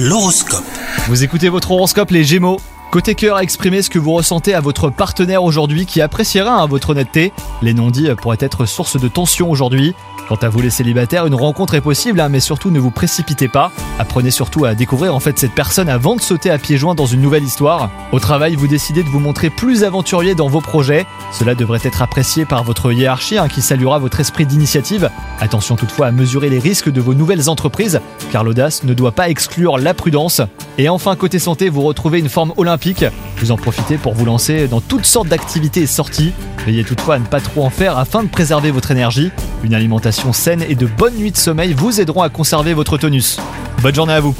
L'horoscope. Vous écoutez votre horoscope les Gémeaux Côté cœur, exprimez ce que vous ressentez à votre partenaire aujourd'hui qui appréciera hein, votre honnêteté. Les non-dits pourraient être source de tension aujourd'hui. Quant à vous les célibataires, une rencontre est possible, hein, mais surtout ne vous précipitez pas. Apprenez surtout à découvrir en fait cette personne avant de sauter à pieds joints dans une nouvelle histoire. Au travail, vous décidez de vous montrer plus aventurier dans vos projets. Cela devrait être apprécié par votre hiérarchie hein, qui saluera votre esprit d'initiative. Attention toutefois à mesurer les risques de vos nouvelles entreprises, car l'audace ne doit pas exclure la prudence. Et enfin, côté santé, vous retrouvez une forme olympique. Vous en profitez pour vous lancer dans toutes sortes d'activités et sorties. Veillez toutefois à ne pas trop en faire afin de préserver votre énergie. Une alimentation saine et de bonnes nuits de sommeil vous aideront à conserver votre tonus. Bonne journée à vous